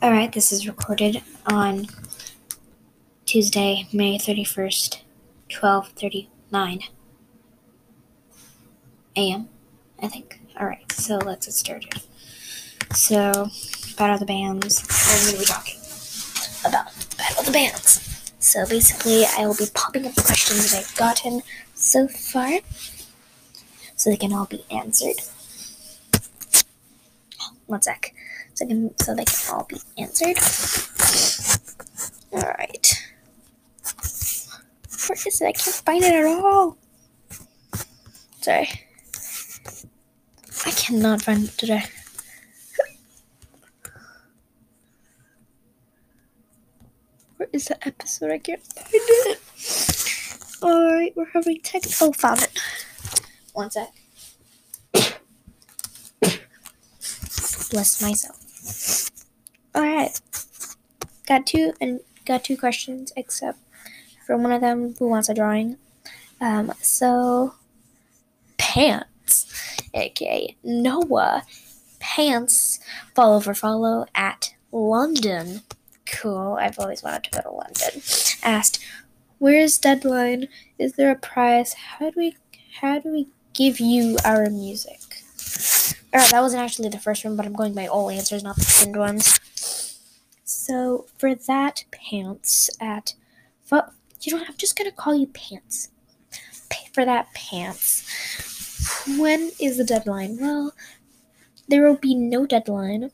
All right, this is recorded on Tuesday, May 31st, 12:39 a.m. I think. All right, so let's get started. So, Battle of the Bands. I'm going to be talking about Battle of the Bands. So basically, I will be popping up the questions that I've gotten so far, so they can all be answered. One sec. So, can, so they can all be answered. Alright. Where is it? I can't find it at all. Sorry. I cannot find it today. Where is the episode? I can't find it. Alright, we're having tech. Oh, found it. One sec. Bless myself. Alright. Got two and got two questions, except for one of them who wants a drawing. Um, so pants, aka Noah Pants, follow for follow at London. Cool. I've always wanted to go to London. Asked, "Where's deadline? Is there a prize? How do we how do we give you our music?" Alright, that wasn't actually the first one, but I'm going by all answers, not the pinned ones. So for that pants at, you know what? I'm just gonna call you pants. For that pants. When is the deadline? Well, there will be no deadline.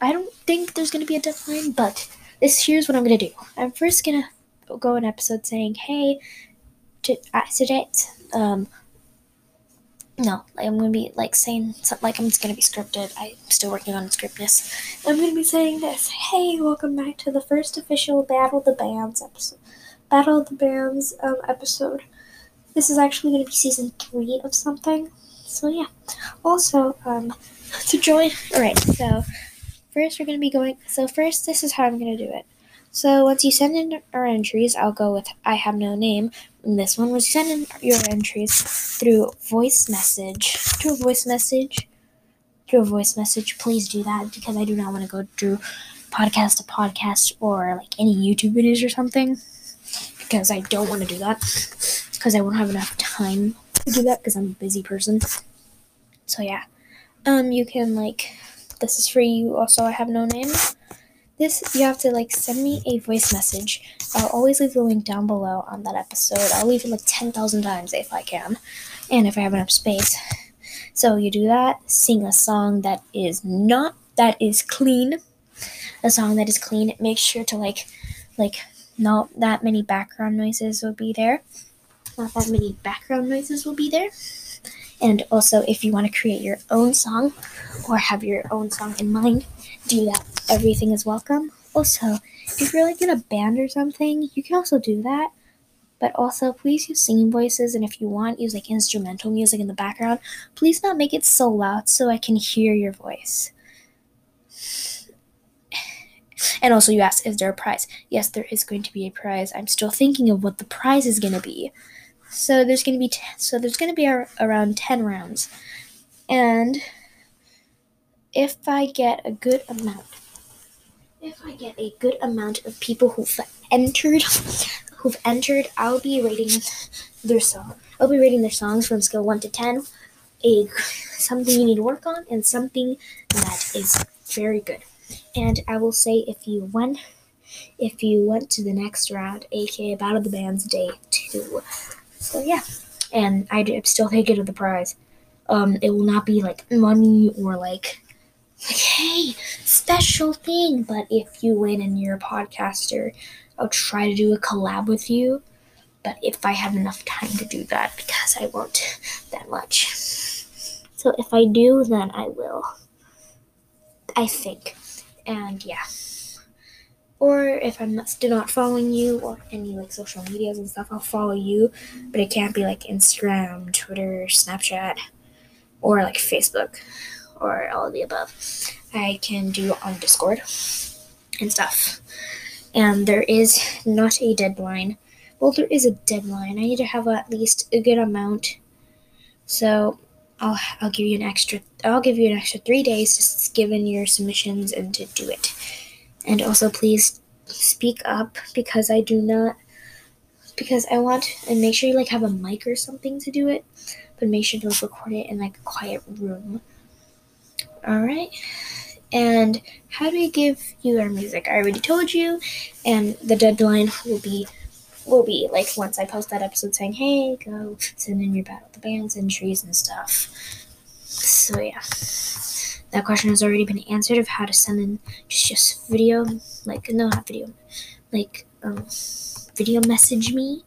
I don't think there's gonna be a deadline, but this here's what I'm gonna do. I'm first gonna go an episode saying, "Hey, today, um, no, like I'm gonna be like saying something like I'm just gonna be scripted. I'm still working on scriptness. I'm gonna be saying this. Hey, welcome back to the first official Battle of the Bands episode. Battle of the Bands um, episode. This is actually gonna be season three of something. So yeah. Also, um, to join. All right. So first we're gonna be going. So first, this is how I'm gonna do it. So once you send in our entries, I'll go with I have no name. And this one was you send in your entries through voice message. Through a voice message. Through a voice message. Please do that because I do not want to go through podcast to podcast or like any YouTube videos or something. Because I don't want to do that. Because I won't have enough time to do that because I'm a busy person. So yeah. Um you can like this is for You also I have no name. This you have to like send me a voice message. I'll always leave the link down below on that episode. I'll leave it like ten thousand times if I can, and if I have enough space. So you do that. Sing a song that is not that is clean. A song that is clean. Make sure to like, like not that many background noises will be there. Not that many background noises will be there. And also, if you want to create your own song or have your own song in mind, do that. Everything is welcome. Also, if you're like in a band or something, you can also do that. But also, please use singing voices, and if you want, use like instrumental music in the background. Please not make it so loud so I can hear your voice. And also, you asked, is there a prize? Yes, there is going to be a prize. I'm still thinking of what the prize is going to be. So there's going to be t- so there's going to be ar- around ten rounds, and if I get a good amount, if I get a good amount of people who've entered, who've entered, I'll be rating their song. I'll be rating their songs from scale one to ten. A something you need to work on and something that is very good. And I will say if you went, if you went to the next round, aka Battle of the Bands Day Two. So yeah, and I still take it of the prize. Um, it will not be like money or like like, hey, special thing. But if you win and you're a podcaster, I'll try to do a collab with you. But if I have enough time to do that, because I won't that much. So if I do, then I will. I think. And yeah. Or if I'm not, still not following you or any like social medias and stuff, I'll follow you. But it can't be like Instagram, Twitter, Snapchat, or like Facebook or all of the above. I can do on Discord and stuff. And there is not a deadline. Well, there is a deadline. I need to have at least a good amount. So I'll I'll give you an extra I'll give you an extra three days to give in your submissions and to do it. And also please speak up because I do not because I want and make sure you like have a mic or something to do it, but make sure to like, record it in like a quiet room. All right. And how do we give you our music? I already told you, and the deadline will be will be like once I post that episode saying, "Hey, go send in your battle the bands entries and stuff." So yeah, that question has already been answered of how to send in just just video, like no not video, like um, video message me.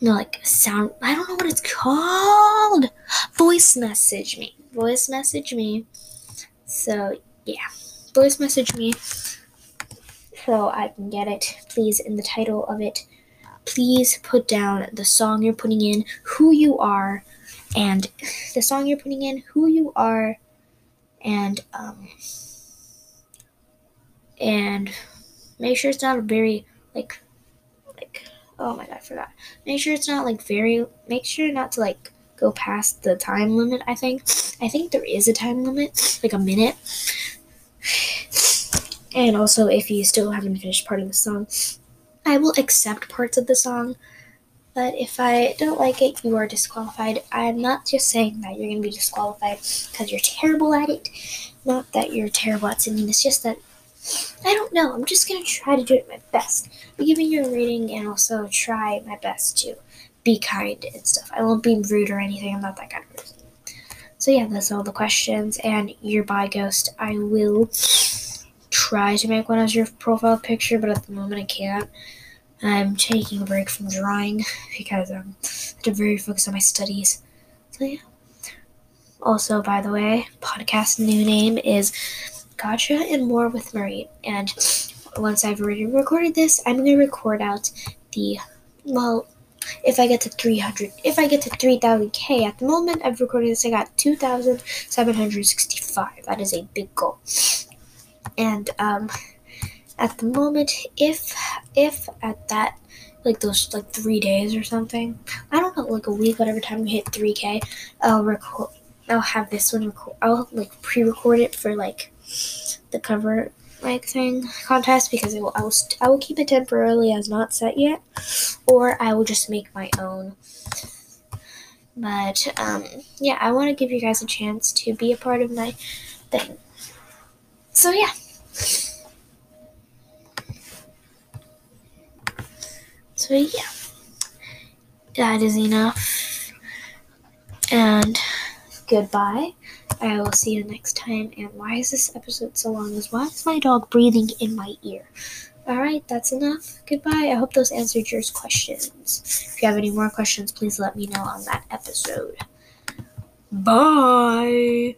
No, like sound. I don't know what it's called. Voice message me. Voice message me. So yeah, voice message me so I can get it. Please, in the title of it, please put down the song you're putting in, who you are, and the song you're putting in, who you are, and um, and make sure it's not very like like oh my god, I forgot. Make sure it's not like very. Make sure not to like go past the time limit. I think. I think there is a time limit, like a minute. And also, if you still haven't finished part of the song, I will accept parts of the song, but if I don't like it, you are disqualified. I'm not just saying that you're going to be disqualified because you're terrible at it. Not that you're terrible at singing, it's just that I don't know. I'm just going to try to do it my best. Be giving you a rating and also try my best to be kind and stuff. I won't be rude or anything. I'm not that kind of person. So yeah, that's all the questions. And your by ghost, I will try to make one as your profile picture, but at the moment I can't. I'm taking a break from drawing because I'm very focused on my studies. So yeah. Also, by the way, podcast new name is Gotcha and More with Marie. And once I've already recorded this, I'm gonna record out the well, if I get to 300, if I get to 3,000k at the moment, I've recorded this. I got 2,765. That is a big goal. And um, at the moment, if if at that like those like three days or something, I don't know, like a week, whatever time we hit 3K, I'll record. I'll have this one record. I'll like pre-record it for like the cover like thing contest because it will, I will I will keep it temporarily as not set yet, or I will just make my own. But um, yeah, I want to give you guys a chance to be a part of my thing. So yeah. So yeah, that is enough. And goodbye. I will see you next time. And why is this episode so long? Is why is my dog breathing in my ear? Alright, that's enough. Goodbye. I hope those answered your questions. If you have any more questions, please let me know on that episode. Bye.